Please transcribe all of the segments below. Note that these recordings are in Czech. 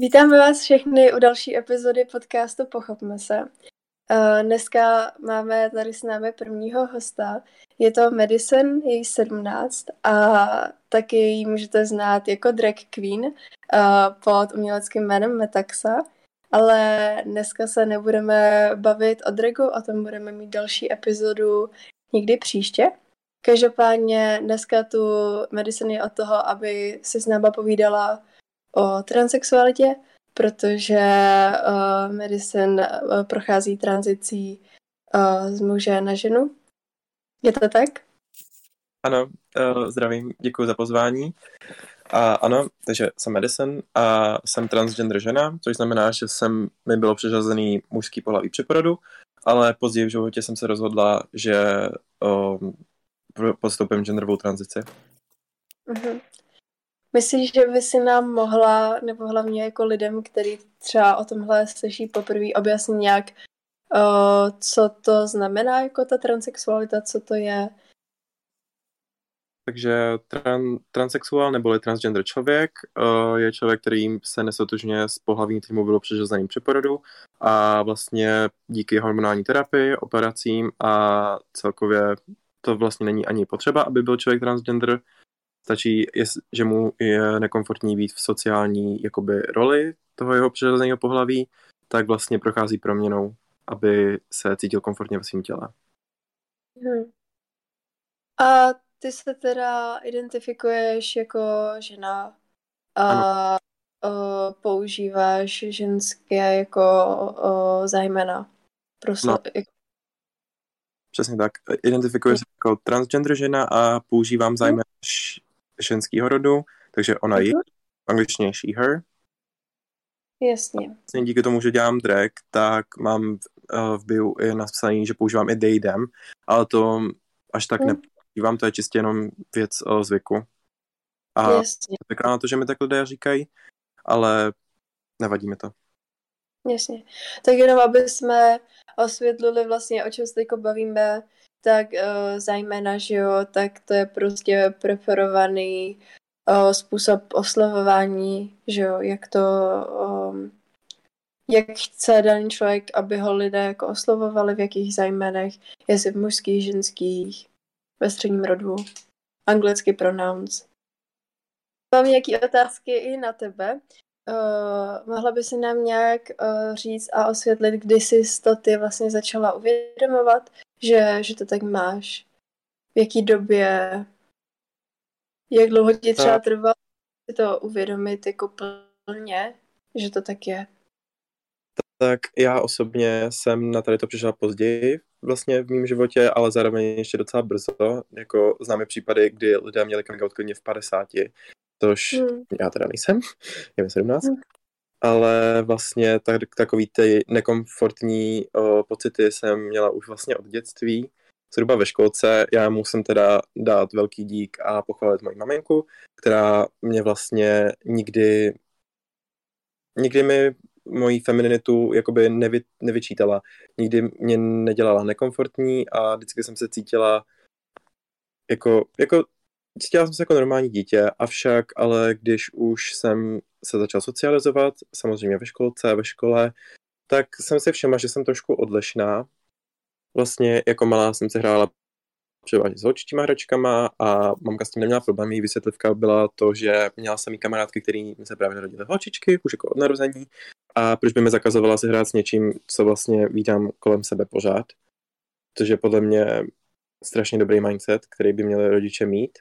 Vítáme vás všechny u další epizody podcastu Pochopme se. Uh, dneska máme tady s námi prvního hosta. Je to Madison, její 17 a taky ji můžete znát jako drag queen uh, pod uměleckým jménem Metaxa. Ale dneska se nebudeme bavit o dragu, o tom budeme mít další epizodu někdy příště. Každopádně dneska tu Madison je od toho, aby si s náma povídala o transexualitě, protože uh, Madison uh, prochází tranzicí uh, z muže na ženu. Je to tak? Ano, uh, zdravím, děkuji za pozvání. A ano, takže jsem Madison a jsem transgender žena, což znamená, že jsem mi bylo přiřazený mužský pohlaví při porodu, ale později v životě jsem se rozhodla, že um, podstoupím genderovou tranzici. Uh-huh. Myslíš, že by si nám mohla, nebo hlavně jako lidem, který třeba o tomhle slyší poprvé, objasnit nějak, uh, co to znamená jako ta transexualita, co to je? Takže tran, transexuál neboli transgender člověk je člověk, který se nesotožňuje s pohlavním, který mu bylo přiřazeným při porodu a vlastně díky hormonální terapii, operacím a celkově to vlastně není ani potřeba, aby byl člověk transgender, Stačí, že mu je nekomfortní být v sociální jakoby, roli toho jeho přirozeného pohlaví, tak vlastně prochází proměnou, aby se cítil komfortně ve svém těle. Hmm. A ty se teda identifikuješ jako žena a ano. používáš ženské jako o, zajména. Prostě, no. Jako... Přesně tak. Identifikuji se jako transgender žena a používám zajména ženského rodu, takže ona je, v angličtině she, her. Jasně. Vlastně díky tomu, že dělám drag, tak mám uh, v bio je napsaný, že používám i they, them, ale to až tak hmm. nepoužívám, to je čistě jenom věc o zvyku. A Jasně. na to, že mi tak lidé říkají, ale nevadí mi to. Jasně. Tak jenom, aby jsme osvětlili vlastně, o čem se teď bavíme, tak uh, zejména, že jo, tak to je prostě preferovaný uh, způsob oslovování, že jo, jak to, um, jak chce daný člověk, aby ho lidé jako oslovovali, v jakých zájmenech, jestli v mužských, ženských, ve středním rodu, anglicky pronouns. Mám nějaké otázky i na tebe. Uh, mohla by si nám nějak uh, říct a osvětlit, kdy jsi to ty vlastně začala uvědomovat, že, že to tak máš? V jaký době? Jak dlouho ti třeba trvalo si to uvědomit jako plně, že to tak je? Tak já osobně jsem na tady to přišel později vlastně v mém životě, ale zároveň ještě docela brzo. Jako známe případy, kdy lidé měli coming out klidně v 50, což hmm. já teda nejsem, je mi 17. Ale vlastně tak, takový ty nekomfortní o, pocity jsem měla už vlastně od dětství, zhruba ve školce. Já musím teda dát velký dík a pochválit moji maminku, která mě vlastně nikdy nikdy mi moji femininitu jakoby nevy, nevyčítala. Nikdy mě nedělala nekomfortní a vždycky jsem se cítila jako, jako cítila jsem se jako normální dítě, avšak ale když už jsem se začal socializovat, samozřejmě ve školce, ve škole, tak jsem si všimla, že jsem trošku odlišná. Vlastně jako malá jsem se hrála převážně s holčičíma hračkama a mamka s tím neměla problém. Její vysvětlivka byla to, že měla i kamarádky, který se právě narodily holčičky, už jako od narození a proč by mi zakazovala si hrát s něčím, co vlastně vítám kolem sebe pořád. Což je podle mě strašně dobrý mindset, který by měli rodiče mít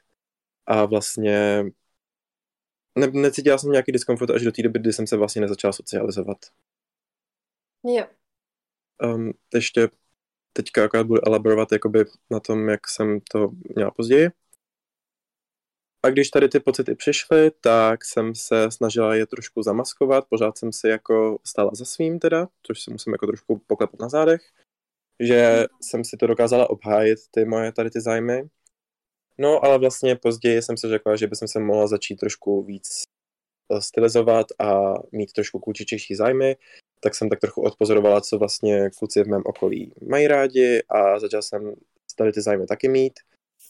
a vlastně ne, necítila jsem nějaký diskomfort až do té doby, kdy jsem se vlastně nezačala socializovat. Jo. Um, ještě teďka akorát budu elaborovat jakoby na tom, jak jsem to měla později. A když tady ty pocity přišly, tak jsem se snažila je trošku zamaskovat, pořád jsem si jako stála za svým teda, což si musím jako trošku poklepat na zádech, že jsem si to dokázala obhájit, ty moje tady ty zájmy, No, ale vlastně později jsem si řekla, že bych se mohla začít trošku víc eh, stylizovat a mít trošku klučičejší zájmy, tak jsem tak trochu odpozorovala, co vlastně kluci v mém okolí mají rádi a začal jsem tady ty zájmy taky mít.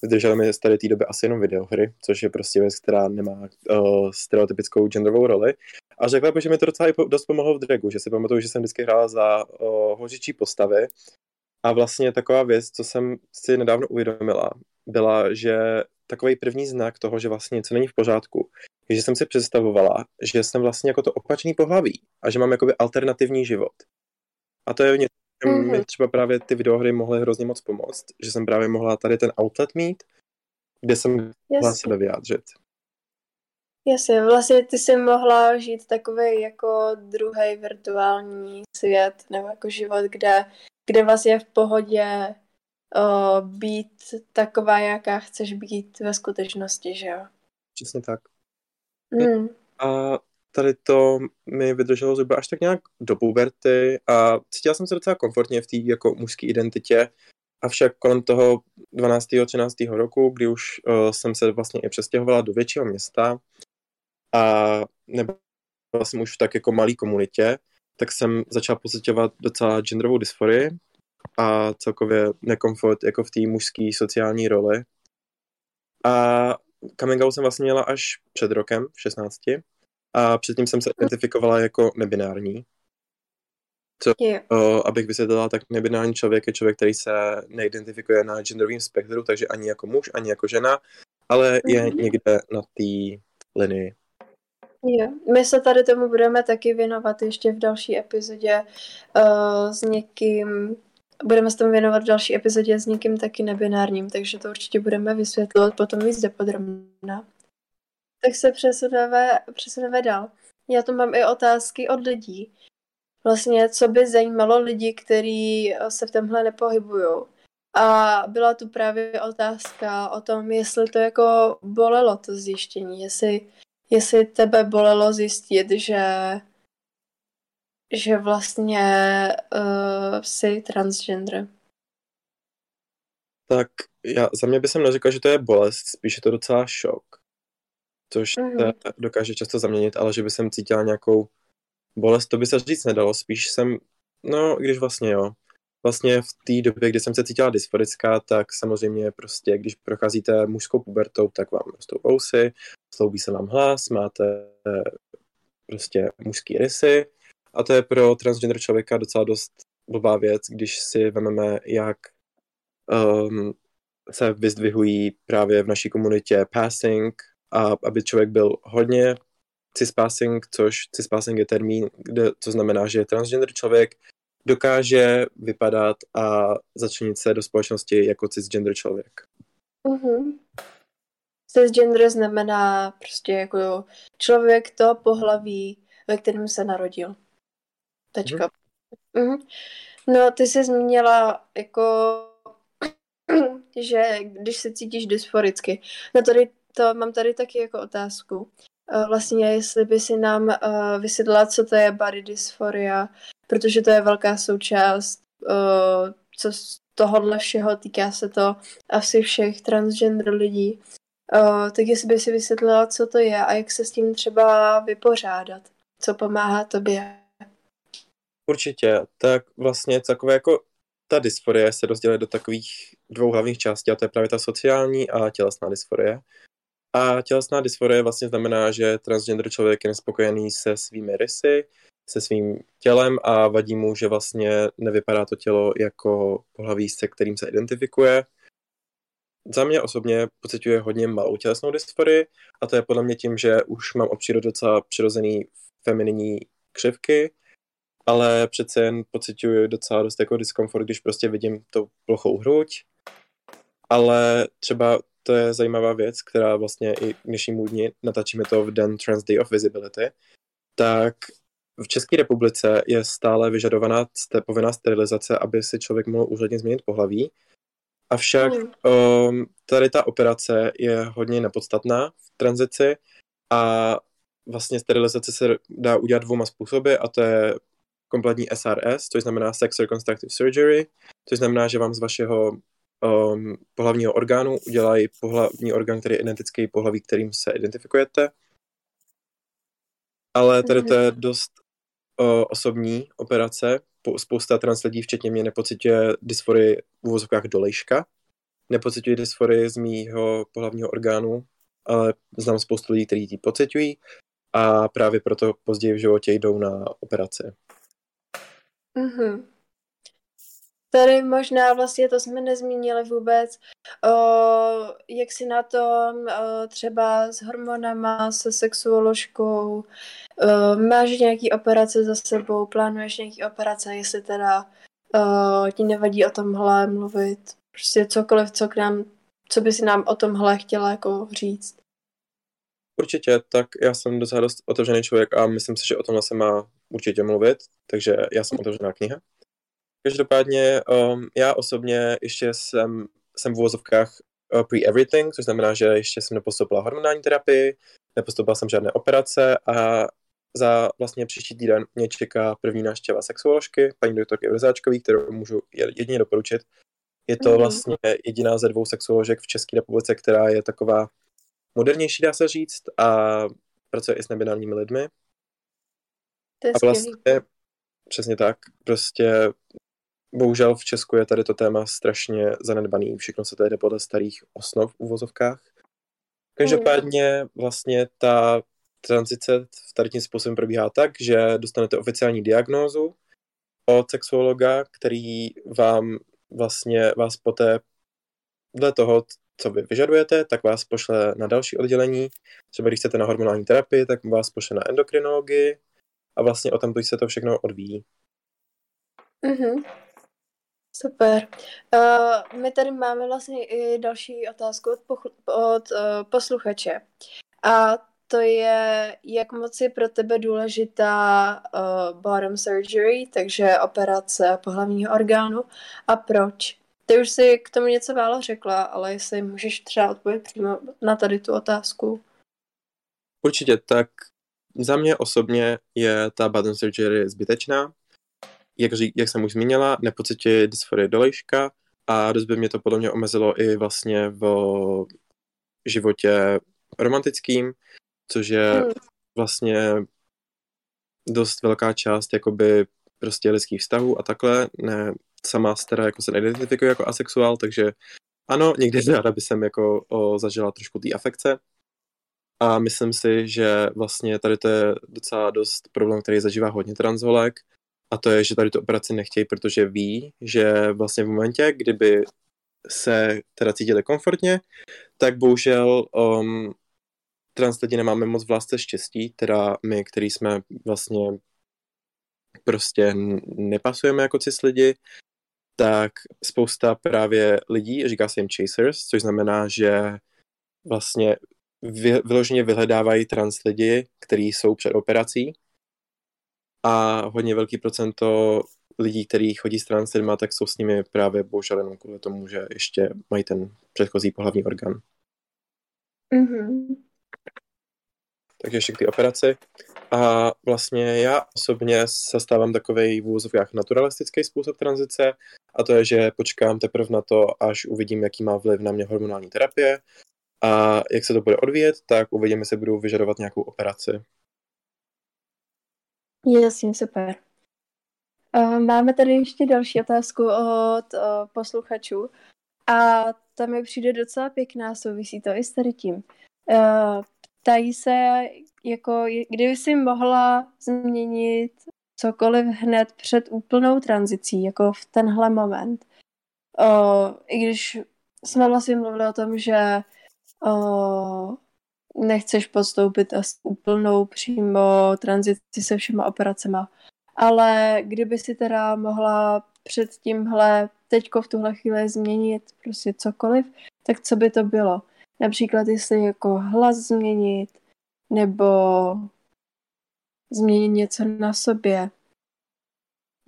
Vydržely mi z tady té doby asi jenom videohry, což je prostě věc, která nemá uh, stereotypickou genderovou roli, A řekla bych, že mi to docela i dost pomohlo v dragu, že si pamatuju, že jsem vždycky hrála za o, hořičí postavy. A vlastně taková věc, co jsem si nedávno uvědomila, byla, že takový první znak toho, že vlastně něco není v pořádku, je, že jsem si představovala, že jsem vlastně jako to opačný pohlaví a že mám jakoby alternativní život. A to je něco, mm-hmm. mi třeba právě ty videohry mohly hrozně moc pomoct, že jsem právě mohla tady ten outlet mít, kde jsem mohla sebe vyjádřit. Jasně, vlastně ty jsi mohla žít takový jako druhý virtuální svět nebo jako život, kde, kde vlastně je v pohodě o, být taková, jaká chceš být ve skutečnosti, že jo? Přesně tak. Mm. A tady to mi vydrželo zhruba až tak nějak do puberty a cítila jsem se docela komfortně v té jako mužské identitě, avšak kolem toho 12. 13. roku, kdy už uh, jsem se vlastně i přestěhovala do většího města a nebyla jsem už v tak jako malý komunitě, tak jsem začala pocitovat docela genderovou dysforii a celkově nekomfort jako v té mužské sociální roli. A coming out jsem vlastně měla až před rokem, v 16. A předtím jsem se identifikovala jako nebinární. Co, o, abych vysvětlila, tak nebinární člověk je člověk, který se neidentifikuje na genderovém spektru, takže ani jako muž, ani jako žena, ale je mm-hmm. někde na té linii. Jo. My se tady tomu budeme taky věnovat ještě v další epizodě uh, s někým, budeme se tomu věnovat v další epizodě s někým taky nebinárním, takže to určitě budeme vysvětlovat potom víc dopodrobná. Tak se přesuneme, přesuneme dál. Já tu mám i otázky od lidí. Vlastně, co by zajímalo lidi, kteří se v tomhle nepohybují. A byla tu právě otázka o tom, jestli to jako bolelo to zjištění, jestli, jestli tebe bolelo zjistit, že že vlastně uh, jsi transgender. Tak já za mě bych neřekl, že to je bolest, spíš je to docela šok což mm-hmm. se dokáže často zaměnit, ale že by jsem cítila nějakou bolest, to by se říct nedalo, spíš jsem, no, když vlastně jo, vlastně v té době, kdy jsem se cítila dysforická, tak samozřejmě prostě, když procházíte mužskou pubertou, tak vám rostou vousy, sloubí se vám hlas, máte prostě mužský rysy a to je pro transgender člověka docela dost blbá věc, když si vezmeme, jak um, se vyzdvihují právě v naší komunitě passing, a aby člověk byl hodně cispassing, což cispassing je termín, kde, co znamená, že transgender člověk dokáže vypadat a začlenit se do společnosti jako cisgender člověk. Mm-hmm. Cisgender znamená prostě jako člověk to pohlaví, ve kterém se narodil. Tečka. Mm-hmm. Mm-hmm. No, ty jsi zmínila jako že když se cítíš dysforicky. No tady to mám tady taky jako otázku. Eh, vlastně, jestli by si nám uh, vysvětlila, co to je body dysphoria, protože to je velká součást, uh, co z tohohle všeho týká se to asi všech transgender lidí. Uh, tak jestli by si vysvětlila, co to je a jak se s tím třeba vypořádat. Co pomáhá tobě? Určitě. Tak vlastně takové jako ta dysforie se rozděluje do takových dvou hlavních částí a to je právě ta sociální a tělesná dysforie. A tělesná dysforie vlastně znamená, že transgender člověk je nespokojený se svými rysy, se svým tělem a vadí mu, že vlastně nevypadá to tělo jako pohlaví, se kterým se identifikuje. Za mě osobně pocituje hodně malou tělesnou dysforii a to je podle mě tím, že už mám od docela přirozený femininní křivky, ale přece jen pocituju docela dost jako diskomfort, když prostě vidím to plochou hruď. Ale třeba to je zajímavá věc, která vlastně i k dnešnímu dni, natáčíme to v den Trans Day of Visibility, tak v České republice je stále vyžadovaná povinná sterilizace, aby si člověk mohl úředně změnit pohlaví. Avšak mm. um, tady ta operace je hodně nepodstatná v tranzici a vlastně sterilizace se dá udělat dvouma způsoby a to je kompletní SRS, což znamená Sex Reconstructive Surgery, což znamená, že vám z vašeho um, pohlavního orgánu, udělají pohlavní orgán, který je identický pohlaví, kterým se identifikujete. Ale tady to je mhm. dost uh, osobní operace. Spousta trans lidí, včetně mě, nepocituje dysforii v uvozovkách dolejška. Nepocituje dysforii z mýho pohlavního orgánu, ale znám spoustu lidí, kteří ji pocitují. a právě proto později v životě jdou na operaci. Mm-hmm. Tady možná vlastně to jsme nezmínili vůbec, o, jak si na tom o, třeba s hormonama, se sexuoložkou, o, máš nějaký operace za sebou, plánuješ nějaký operace, jestli teda o, ti nevadí o tomhle mluvit, prostě cokoliv, co k nám, co by si nám o tomhle chtěla jako říct. Určitě, tak já jsem docela dost otevřený člověk a myslím si, že o tomhle se má určitě mluvit, takže já jsem otevřená kniha. Každopádně um, já osobně ještě jsem, jsem v uvozovkách uh, pre-everything, což znamená, že ještě jsem nepostoupila hormonální terapii, nepostoupila jsem žádné operace a za vlastně příští týden mě čeká první návštěva sexuoložky, paní doktorky Vrzáčkový, kterou můžu jedině doporučit. Je to mhm. vlastně jediná ze dvou sexuoložek v České republice, která je taková modernější, dá se říct, a pracuje i s nebinárními lidmi. To je a vlastně, přesně tak, prostě bohužel v Česku je tady to téma strašně zanedbaný, všechno se tady jde podle starých osnov v uvozovkách. Každopádně vlastně ta tranzice v tady tím způsobem probíhá tak, že dostanete oficiální diagnózu od sexuologa, který vám vlastně vás poté dle toho, co vy vyžadujete, tak vás pošle na další oddělení. Třeba když chcete na hormonální terapii, tak vás pošle na endokrinologii a vlastně o tom se to všechno odvíjí. Mm-hmm. Super. Uh, my tady máme vlastně i další otázku od, poch- od uh, posluchače. A to je, jak moc je pro tebe důležitá uh, bottom surgery, takže operace pohlavního orgánu a proč? Ty už si k tomu něco málo řekla, ale jestli můžeš třeba odpovědět přímo na tady tu otázku. Určitě, tak za mě osobně je ta bottom surgery zbytečná. Jak, jak jsem už zmínila, nepocitě dysforie dolejška a dost by mě to podle mě omezilo i vlastně v životě romantickým, což je hmm. vlastně dost velká část jakoby prostě lidských vztahů a takhle. Ne, sama teda jako se neidentifikuje jako asexuál, takže ano, někdy ráda by jsem jako o, zažila trošku té afekce. A myslím si, že vlastně tady to je docela dost problém, který zažívá hodně transholek. A to je, že tady tu operaci nechtějí, protože ví, že vlastně v momentě, kdyby se teda cítili komfortně, tak bohužel um, trans lidi nemáme moc v lásce štěstí, teda my, který jsme vlastně prostě nepasujeme jako cis lidi, tak spousta právě lidí, říká se jim chasers, což znamená, že vlastně vy, vyloženě vyhledávají trans lidi, kteří jsou před operací a hodně velký procento lidí, kteří chodí s trans lidma, tak jsou s nimi právě bohužel jenom kvůli tomu, že ještě mají ten předchozí pohlavní orgán. Mm-hmm. Takže ještě k té operaci. A vlastně já osobně zastávám takový v úvozovkách naturalistický způsob tranzice a to je, že počkám teprve na to, až uvidím, jaký má vliv na mě hormonální terapie a jak se to bude odvíjet, tak uvidíme, jestli budu vyžadovat nějakou operaci. Jasně, super. Máme tady ještě další otázku od posluchačů a ta mi přijde docela pěkná, souvisí to i s tady tím. Ptají se, jako, kdyby si mohla změnit cokoliv hned před úplnou tranzicí, jako v tenhle moment. I když jsme vlastně mluvili o tom, že o, nechceš podstoupit asi úplnou přímo tranzici se všema operacema. Ale kdyby si teda mohla před tímhle teďko v tuhle chvíli změnit prostě cokoliv, tak co by to bylo? Například jestli jako hlas změnit, nebo změnit něco na sobě.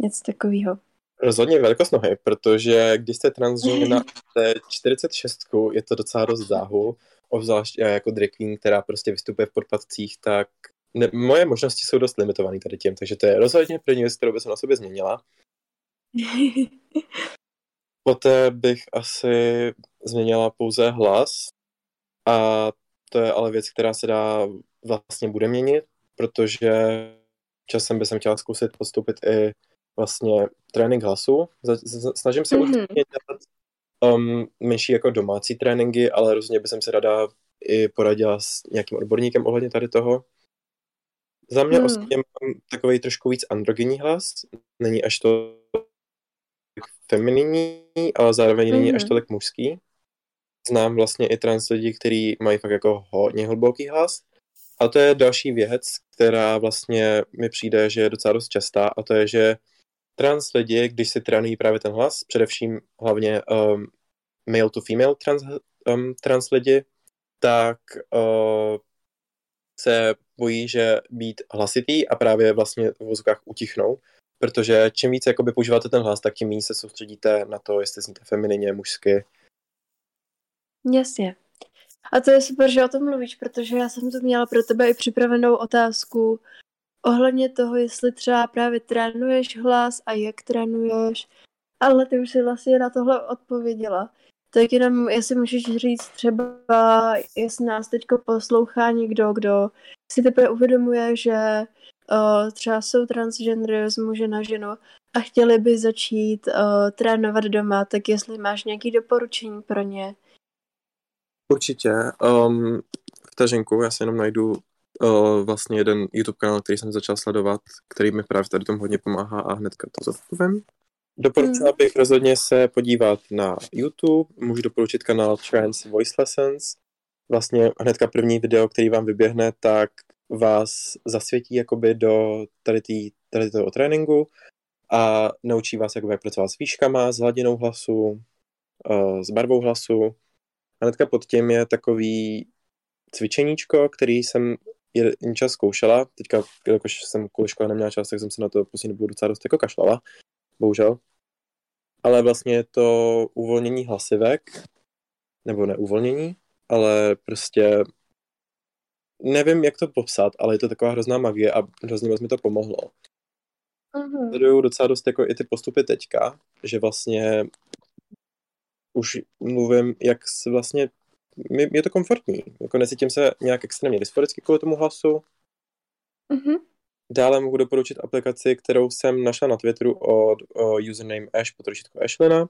Něco takového. Rozhodně velikost nohy, protože když jste transžena 46, je to docela dost záhu, obzvlášť jako drag queen, která prostě vystupuje v podpatcích, tak ne, moje možnosti jsou dost limitované tady tím, takže to je rozhodně první věc, kterou bych na sobě změnila. Poté bych asi změnila pouze hlas a to je ale věc, která se dá vlastně bude měnit, protože časem bych chtěla zkusit postoupit i vlastně trénink hlasu. Snažím se mm-hmm. určitě dělat um, menší jako domácí tréninky, ale rozhodně bych se rada i poradila s nějakým odborníkem ohledně tady toho. Za mě hmm. osobně mám takový trošku víc androgenní hlas. Není až to femininní, ale zároveň není mm-hmm. až tolik mužský. Znám vlastně i trans lidi, kteří mají fakt jako hodně hluboký hlas. A to je další věc, která vlastně mi přijde, že je docela dost častá, a to je, že trans lidi, když si trénují právě ten hlas, především hlavně um, male to female trans, um, trans lidi, tak uh, se bojí, že být hlasitý a právě vlastně v vozovkách utichnou, protože čím víc jakoby používáte ten hlas, tak tím méně se soustředíte na to, jestli zníte feminině, mužsky. Jasně. A to je super, že o tom mluvíš, protože já jsem tu měla pro tebe i připravenou otázku ohledně toho, jestli třeba právě trénuješ hlas a jak trénuješ, ale ty už si vlastně na tohle odpověděla. Tak jenom, jestli můžeš říct třeba, jestli nás teďko poslouchá někdo, kdo si teprve uvědomuje, že uh, třeba jsou transgender z muže na ženu a chtěli by začít uh, trénovat doma, tak jestli máš nějaké doporučení pro ně. Určitě. Um, vteřinku, já si jenom najdu uh, vlastně jeden YouTube kanál, který jsem začal sledovat, který mi právě tady tomu hodně pomáhá a hnedka to zodpovím. Doporučila hmm. bych rozhodně se podívat na YouTube, můžu doporučit kanál Trans Voice Lessons. Vlastně hnedka první video, který vám vyběhne, tak vás zasvětí jakoby do tady, tý, tady toho tréninku a naučí vás, jakoby, jak pracovat s výškama, s hladinou hlasu, uh, s barvou hlasu. A hnedka pod tím je takový cvičeníčko, který jsem jeden čas zkoušela. Teďka, jakož jsem kvůli škole neměla čas, tak jsem se na to poslední dobu docela dost jako kašlala. Bohužel. Ale vlastně je to uvolnění hlasivek, nebo neuvolnění, ale prostě nevím, jak to popsat, ale je to taková hrozná magie a hrozně moc mi to pomohlo. Uh-huh. Sleduju docela dost jako i ty postupy teďka, že vlastně už mluvím, jak se vlastně, je to komfortní, jako necítím se nějak extrémně dysforicky kvůli tomu hlasu. Uh-huh. Dále mohu doporučit aplikaci, kterou jsem našla na Twitteru od o username Ash, potrošitko Ashlina.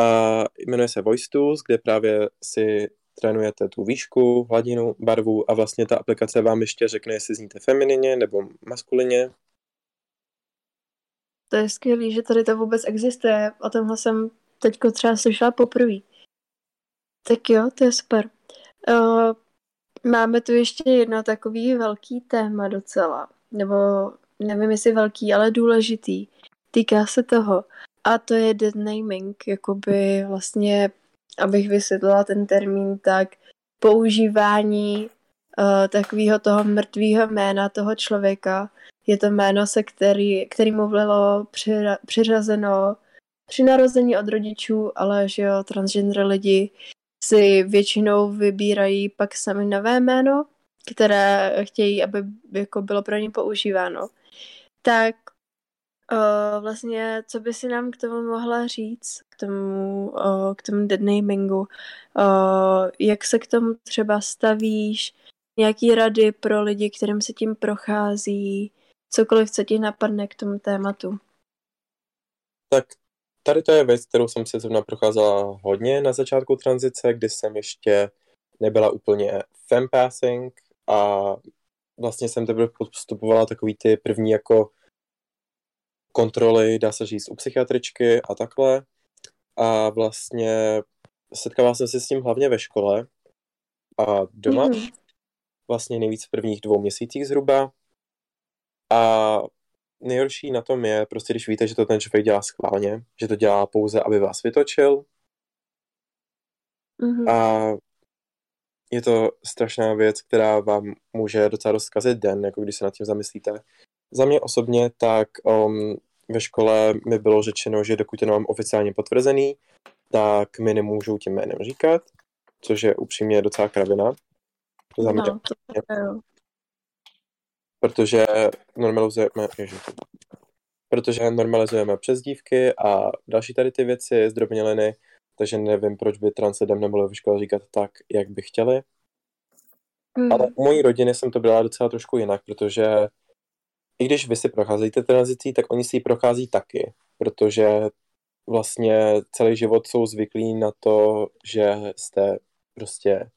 A jmenuje se Voice Tools, kde právě si trénujete tu výšku, hladinu, barvu a vlastně ta aplikace vám ještě řekne, jestli zníte feminině nebo maskulině. To je skvělý, že tady to vůbec existuje. O tomhle jsem teďko třeba slyšela poprvé. Tak jo, to je super. Uh, máme tu ještě jedno takový velký téma docela. Nebo nevím, jestli velký, ale důležitý. Týká se toho. A to je dead naming, jakoby vlastně abych vysvětlila ten termín, tak používání uh, takového toho mrtvého jména toho člověka. Je to jméno, se který, kterýmu bylo přira, přiřazeno při narození od rodičů, ale že jo, transgender lidi si většinou vybírají pak sami nové jméno, které chtějí, aby jako bylo pro ně používáno. Tak Uh, vlastně, co by si nám k tomu mohla říct, k tomu, uh, k tomu deadnamingu, uh, jak se k tomu třeba stavíš, nějaký rady pro lidi, kterým se tím prochází, cokoliv, co ti napadne k tomu tématu. Tak tady to je věc, kterou jsem si zrovna procházela hodně na začátku tranzice, kdy jsem ještě nebyla úplně fempassing a vlastně jsem teprve postupovala takový ty první jako kontroly, dá se říct, u psychiatričky a takhle. A vlastně setkával jsem se s tím hlavně ve škole a doma, mm. vlastně nejvíc v prvních dvou měsících zhruba. A nejhorší na tom je, prostě když víte, že to ten člověk dělá schválně, že to dělá pouze, aby vás vytočil. Mm-hmm. A je to strašná věc, která vám může docela dost zkazit den, jako když se nad tím zamyslíte. Za mě osobně tak um, ve škole mi bylo řečeno, že dokud to nemám oficiálně potvrzený, tak mi nemůžou tím jménem říkat, což je upřímně docela kravina. Za mě no, to je, Protože normalizujeme, ježi, protože normalizujeme přezdívky a další tady ty věci, zdrobněliny, takže nevím, proč by trans lidem nemohli ve škole říkat tak, jak by chtěli. Mm. Ale u mojí rodiny jsem to byla docela trošku jinak, protože i když vy si procházíte tranzicí, tak oni si ji prochází taky, protože vlastně celý život jsou zvyklí na to, že jste prostě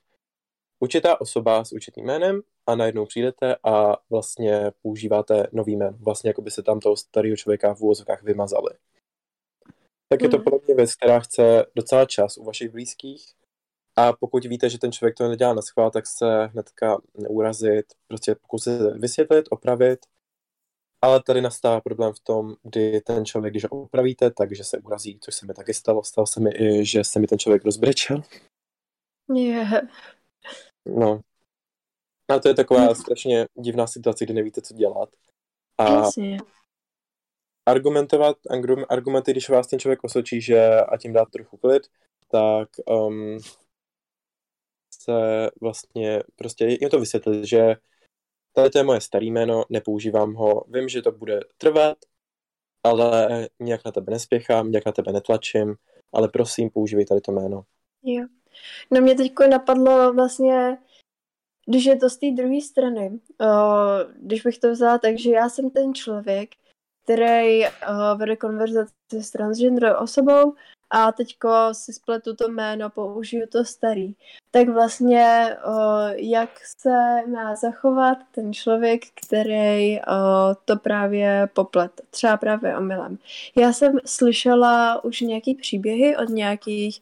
určitá osoba s určitým jménem a najednou přijdete a vlastně používáte nový jméno. Vlastně jako by se tam toho starého člověka v úvozovkách vymazali. Tak je to Mhm. podle mě věc, která chce docela čas u vašich blízkých. A pokud víte, že ten člověk to nedělá na schvál, tak se hnedka neurazit, prostě pokusit vysvětlit, opravit. Ale tady nastává problém v tom, kdy ten člověk, když ho opravíte, takže se urazí, což se mi taky stalo. Stalo se mi i, že se mi ten člověk rozbrečel. Je. No. A to je taková strašně divná situace, kdy nevíte, co dělat. A argumentovat, argum- argumenty, když vás ten člověk osočí, že a tím dát trochu klid, tak um, se vlastně prostě jim to vysvětlit, že tady to je moje starý jméno, nepoužívám ho, vím, že to bude trvat, ale nějak na tebe nespěchám, nějak na tebe netlačím, ale prosím, používej tady to jméno. Jo. No mě teď napadlo vlastně, když je to z té druhé strany, uh, když bych to vzala tak, že já jsem ten člověk, který uh, vede konverzaci s transgender osobou a teďko si spletu to jméno, použiju to starý. Tak vlastně uh, jak se má zachovat ten člověk, který uh, to právě poplet, třeba právě omylem. Já jsem slyšela už nějaký příběhy od nějakých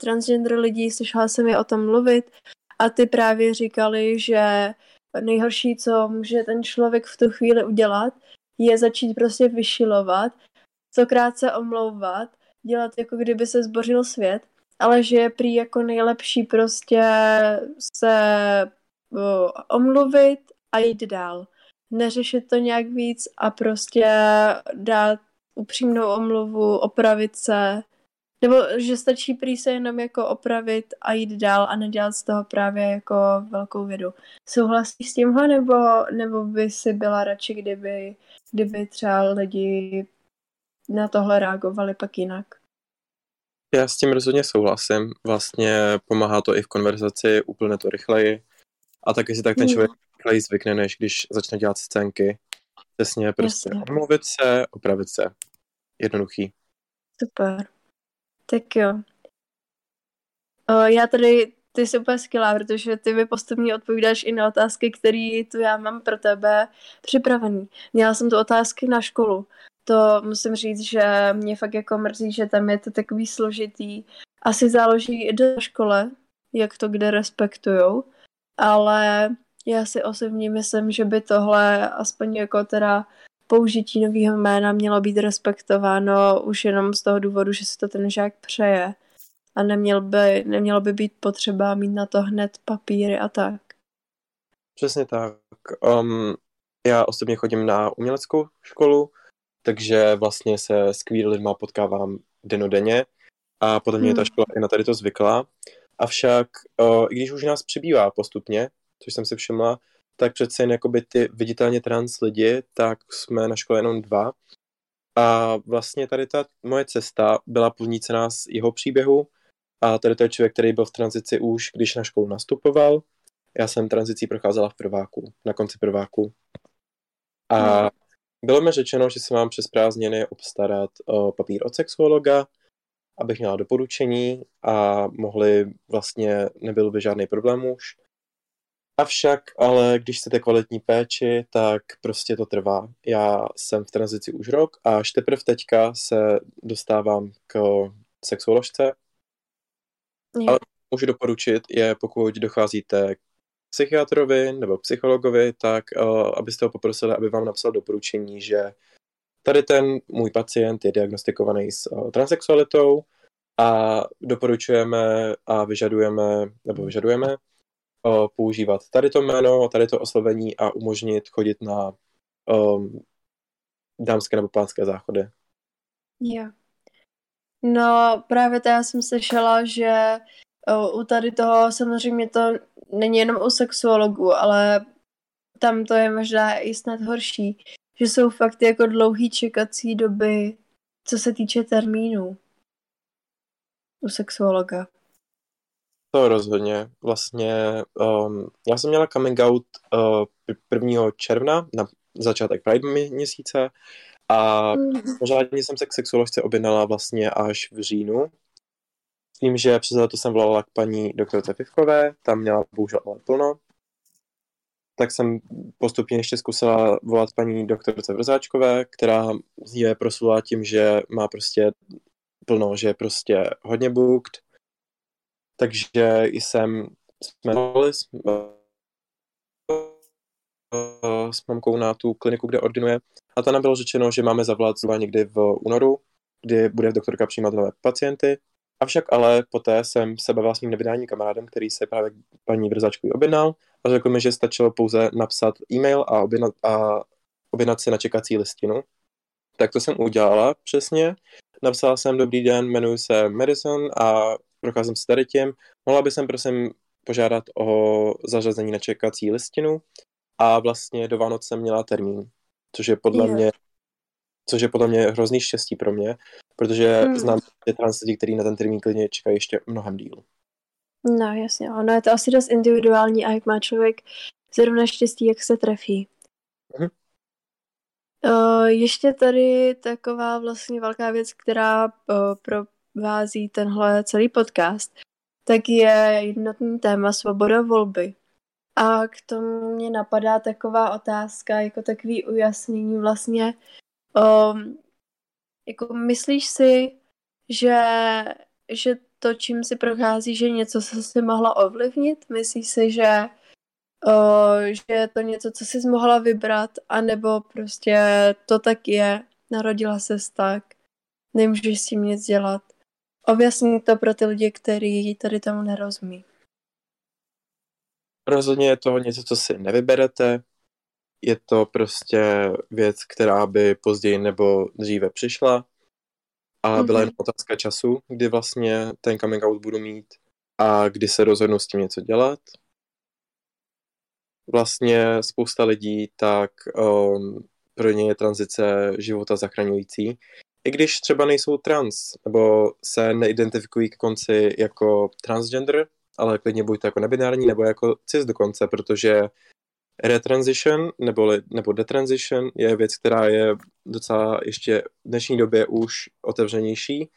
transgender lidí, slyšela jsem je o tom mluvit a ty právě říkali, že nejhorší, co může ten člověk v tu chvíli udělat, je začít prostě vyšilovat, stokrát se omlouvat, dělat jako kdyby se zbořil svět, ale že je prý jako nejlepší prostě se omluvit a jít dál. Neřešit to nějak víc a prostě dát upřímnou omluvu, opravit se, nebo že stačí prý se jenom jako opravit a jít dál a nedělat z toho právě jako velkou vědu. Souhlasíš s tímhle, nebo, nebo by si byla radši, kdyby, kdyby třeba lidi na tohle reagovali pak jinak? Já s tím rozhodně souhlasím. Vlastně pomáhá to i v konverzaci, úplně to rychleji. A taky si tak ten Hmm. člověk rychleji zvykne, než když začne dělat scénky. Přesně, prostě Jasně. omluvit se, opravit se. Jednoduchý. Super. Tak jo. O, já tady, ty jsi úplně skvělá, protože ty mi postupně odpovídáš i na otázky, které tu já mám pro tebe připravený. Měla jsem tu otázky na školu. To musím říct, že mě fakt jako mrzí, že tam je to takový složitý. Asi záleží i do škole, jak to kde respektujou, ale já si osobně myslím, že by tohle aspoň jako teda použití nového jména mělo být respektováno už jenom z toho důvodu, že si to ten žák přeje. A neměl by, nemělo by být potřeba mít na to hned papíry a tak. Přesně tak. Um, já osobně chodím na uměleckou školu, takže vlastně se s queer lidma potkávám denodenně a potom mě ta Hmm. škola i na tady to zvykla. Avšak, uh, i když už nás přibývá postupně, což jsem si všimla, tak přece jen jakoby ty viditelně trans lidi, tak jsme na škole jenom dva. A vlastně tady ta moje cesta byla podnícená z jeho příběhu a tady to je člověk, který byl v tranzici už, když na školu nastupoval. Já jsem tranzicí procházela v prváku, na konci prváku. A No. bylo mi řečeno, že si mám přes prázdniny obstarat uh, papír od sexuologa, abych měla doporučení a mohli vlastně, nebyl by žádný problém už. Avšak, ale když chcete kvalitní péči, tak prostě to trvá. Já jsem v tranzici už rok a až teprve teďka se dostávám k sexuoložce. Jo. Ale můžu doporučit je, pokud docházíte k psychiatrovi nebo psychologovi, tak uh, abyste ho poprosili, aby vám napsal doporučení, že tady ten můj pacient je diagnostikovaný s uh, transexualitou a doporučujeme a vyžadujeme, nebo vyžadujeme používat tady to jméno, tady to oslovení a umožnit chodit na um, dámské nebo pánské záchody. Jo. No, právě to já jsem slyšela, že o, u tady toho samozřejmě to není jenom u sexuologů, ale tam to je možná i snad horší, že jsou fakt jako dlouhý čekací doby, co se týče termínů u sexuologa. To rozhodně. Vlastně um, já jsem měla coming out uh, 1. června na začátek Pride mě- měsíce a pořádně jsem se k sexuoložce objednala vlastně až v říjnu. S tím, že přes to jsem volala k paní doktorce Pivkové, tam měla bohužel ale plno. tak jsem postupně ještě zkusila volat paní doktorce Vrzáčkové, která je proslula tím, že má prostě plno, že je prostě hodně booked. Takže jsem, jsme s, s mamkou na tu kliniku, kde ordinuje a tam nám bylo řečeno, že máme zavolat zhruba někdy v únoru, kdy bude doktorka přijímat nové pacienty. Avšak ale poté jsem se bavila s mým nevydání kamarádem, který se právě paní Vrzačku objednal a řekl mi, že stačilo pouze napsat e-mail a objednat, a objednat si na čekací listinu. Tak to jsem udělala přesně. Napsala jsem, dobrý den, jmenuji se Madison a procházím se tady tím. Mohla by jsem prosím požádat o zařazení na čekací listinu a vlastně do Vánoc jsem měla termín, což je podle yeah. mě což je podle mě hrozný štěstí pro mě, protože hmm. znám trans lidi, kteří na ten termín klidně čekají ještě mnohem díl. No jasně, ono je to asi dost individuální a jak má člověk zrovna štěstí, jak se trefí. Hmm. Uh, ještě tady taková vlastně velká věc, která uh, provází tenhle celý podcast, tak je jednotný téma svoboda volby. A k tomu mě napadá taková otázka, jako takový ujasnění vlastně, um, jako myslíš si, že, že to, čím si prochází, že něco, co si mohla ovlivnit? Myslíš si, že, uh, že je to něco, co jsi mohla vybrat, anebo prostě to tak je, narodila se tak, nemůžeš s tím nic dělat? Objasni to pro ty lidi, kteří tady tomu nerozumí. Rozhodně je to něco, co si nevyberete, je to prostě věc, která by později nebo dříve přišla a mm-hmm. byla jen otázka času, kdy vlastně ten coming out budu mít a kdy se rozhodnu s tím něco dělat. Vlastně spousta lidí, tak um, pro ně je tranzice života zachraňující. I když třeba nejsou trans, nebo se neidentifikují k konci jako transgender, ale klidně buď to jako nebinární, nebo jako cis dokonce, protože retransition nebo, nebo detransition je věc, která je docela ještě v dnešní době už otevřenější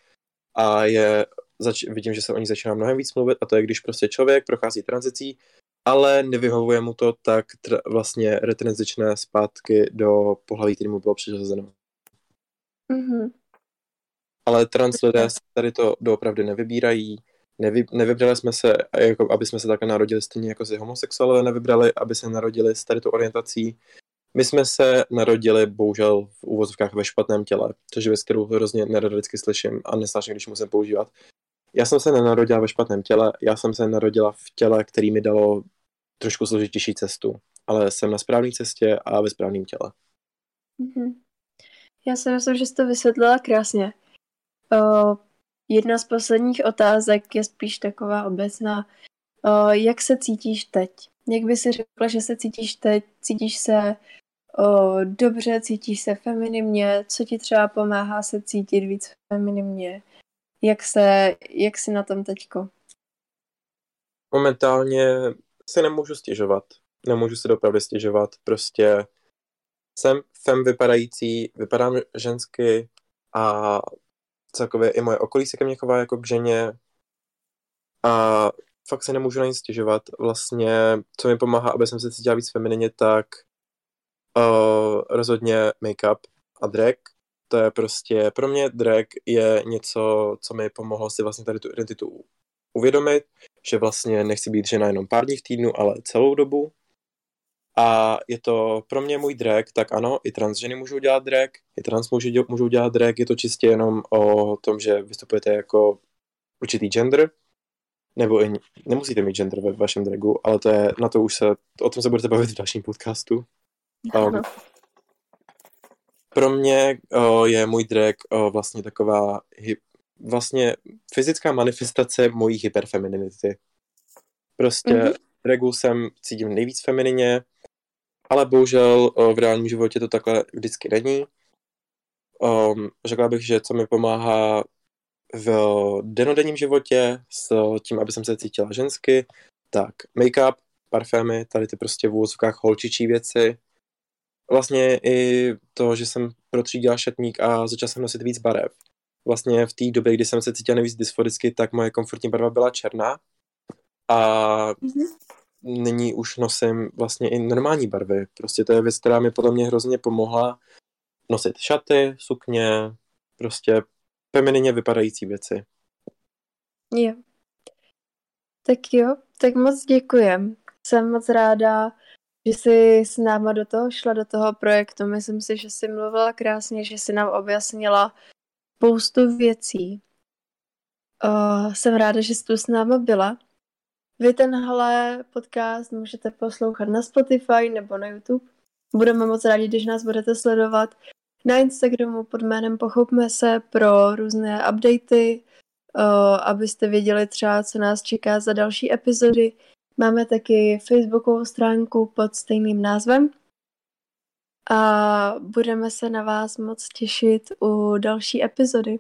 a je, zač, vidím, že se o ní začíná mnohem víc mluvit a to je, když prostě člověk prochází tranzicí, ale nevyhovuje mu to, tak tr- vlastně retransičné zpátky do pohlaví, který mu bylo přiřazeno. Mm-hmm. Ale trans lidé tady to doopravdy nevybírají, nevy, nevybrali jsme se, jako, aby jsme se takhle narodili stejně jako si homosexuálové nevybrali, aby se narodili s tady tu orientací. My jsme se narodili bohužel v úvozovkách ve špatném těle, což je věc, kterou hrozně nerad vždycky slyším a nesnáším, když musím používat. Já jsem se nenarodila ve špatném těle, já jsem se narodila v těle, který mi dalo trošku složitější cestu, ale jsem na správné cestě a ve správném těle. Mm-hmm. Já si myslím, že jsi to vysvětlila krásně. Uh, Jedna z posledních otázek je spíš taková obecná. Uh, jak se cítíš teď? Jak by si řekla, že se cítíš teď? Cítíš se uh, dobře, cítíš se feminimně? Co ti třeba pomáhá se cítit víc feminimně? Jak, se, jak jsi na tom teďko? Momentálně si nemůžu stěžovat. Nemůžu si dopravdy stěžovat. Prostě jsem fem vypadající, vypadám žensky a celkově i moje okolí se ke mně chová jako k ženě a fakt se nemůžu na nic stěžovat. Vlastně, co mi pomáhá, aby jsem se cítila víc feminině, tak uh, rozhodně make-up a drag. To je prostě, pro mě drag je něco, co mi pomohlo si vlastně tady tu identitu uvědomit, že vlastně nechci být žena jenom pár dní v týdnu, ale celou dobu. A je to pro mě můj drag, tak ano, i trans ženy můžou dělat drag, i trans muži můžou dělat drag, je to čistě jenom o tom, že vystupujete jako určitý gender, nebo i nemusíte mít gender ve vašem dragu, ale to je, na to už se, o tom se budete bavit v dalším podcastu. Um, pro mě o, je můj drag o, vlastně taková hy, vlastně fyzická manifestace mojí hyperfemininity. Prostě mm-hmm. dragu jsem cítím nejvíc feminině, ale bohužel v reálném životě to takhle vždycky není. Um, řekla bych, že co mi pomáhá v denodenním životě s tím, aby jsem se cítila žensky, tak make-up, parfémy, tady ty prostě v úvozovkách holčičí věci. Vlastně i to, že jsem protřídila šatník a začala jsem nosit víc barev. Vlastně v té době, kdy jsem se cítila nejvíc dysforicky, tak moje komfortní barva byla černá. A mm-hmm nyní už nosím vlastně i normální barvy. Prostě to je věc, která mi podle mě hrozně pomohla nosit šaty, sukně, prostě feminině vypadající věci. Jo. Tak jo, tak moc děkujem. Jsem moc ráda, že jsi s náma do toho šla, do toho projektu. Myslím si, že jsi mluvila krásně, že jsi nám objasnila spoustu věcí. Uh, jsem ráda, že jsi tu s náma byla. Vy tenhle podcast můžete poslouchat na Spotify nebo na YouTube. Budeme moc rádi, když nás budete sledovat na Instagramu pod jménem Pochopme se pro různé updaty, abyste věděli třeba, co nás čeká za další epizody. Máme taky facebookovou stránku pod stejným názvem a budeme se na vás moc těšit u další epizody.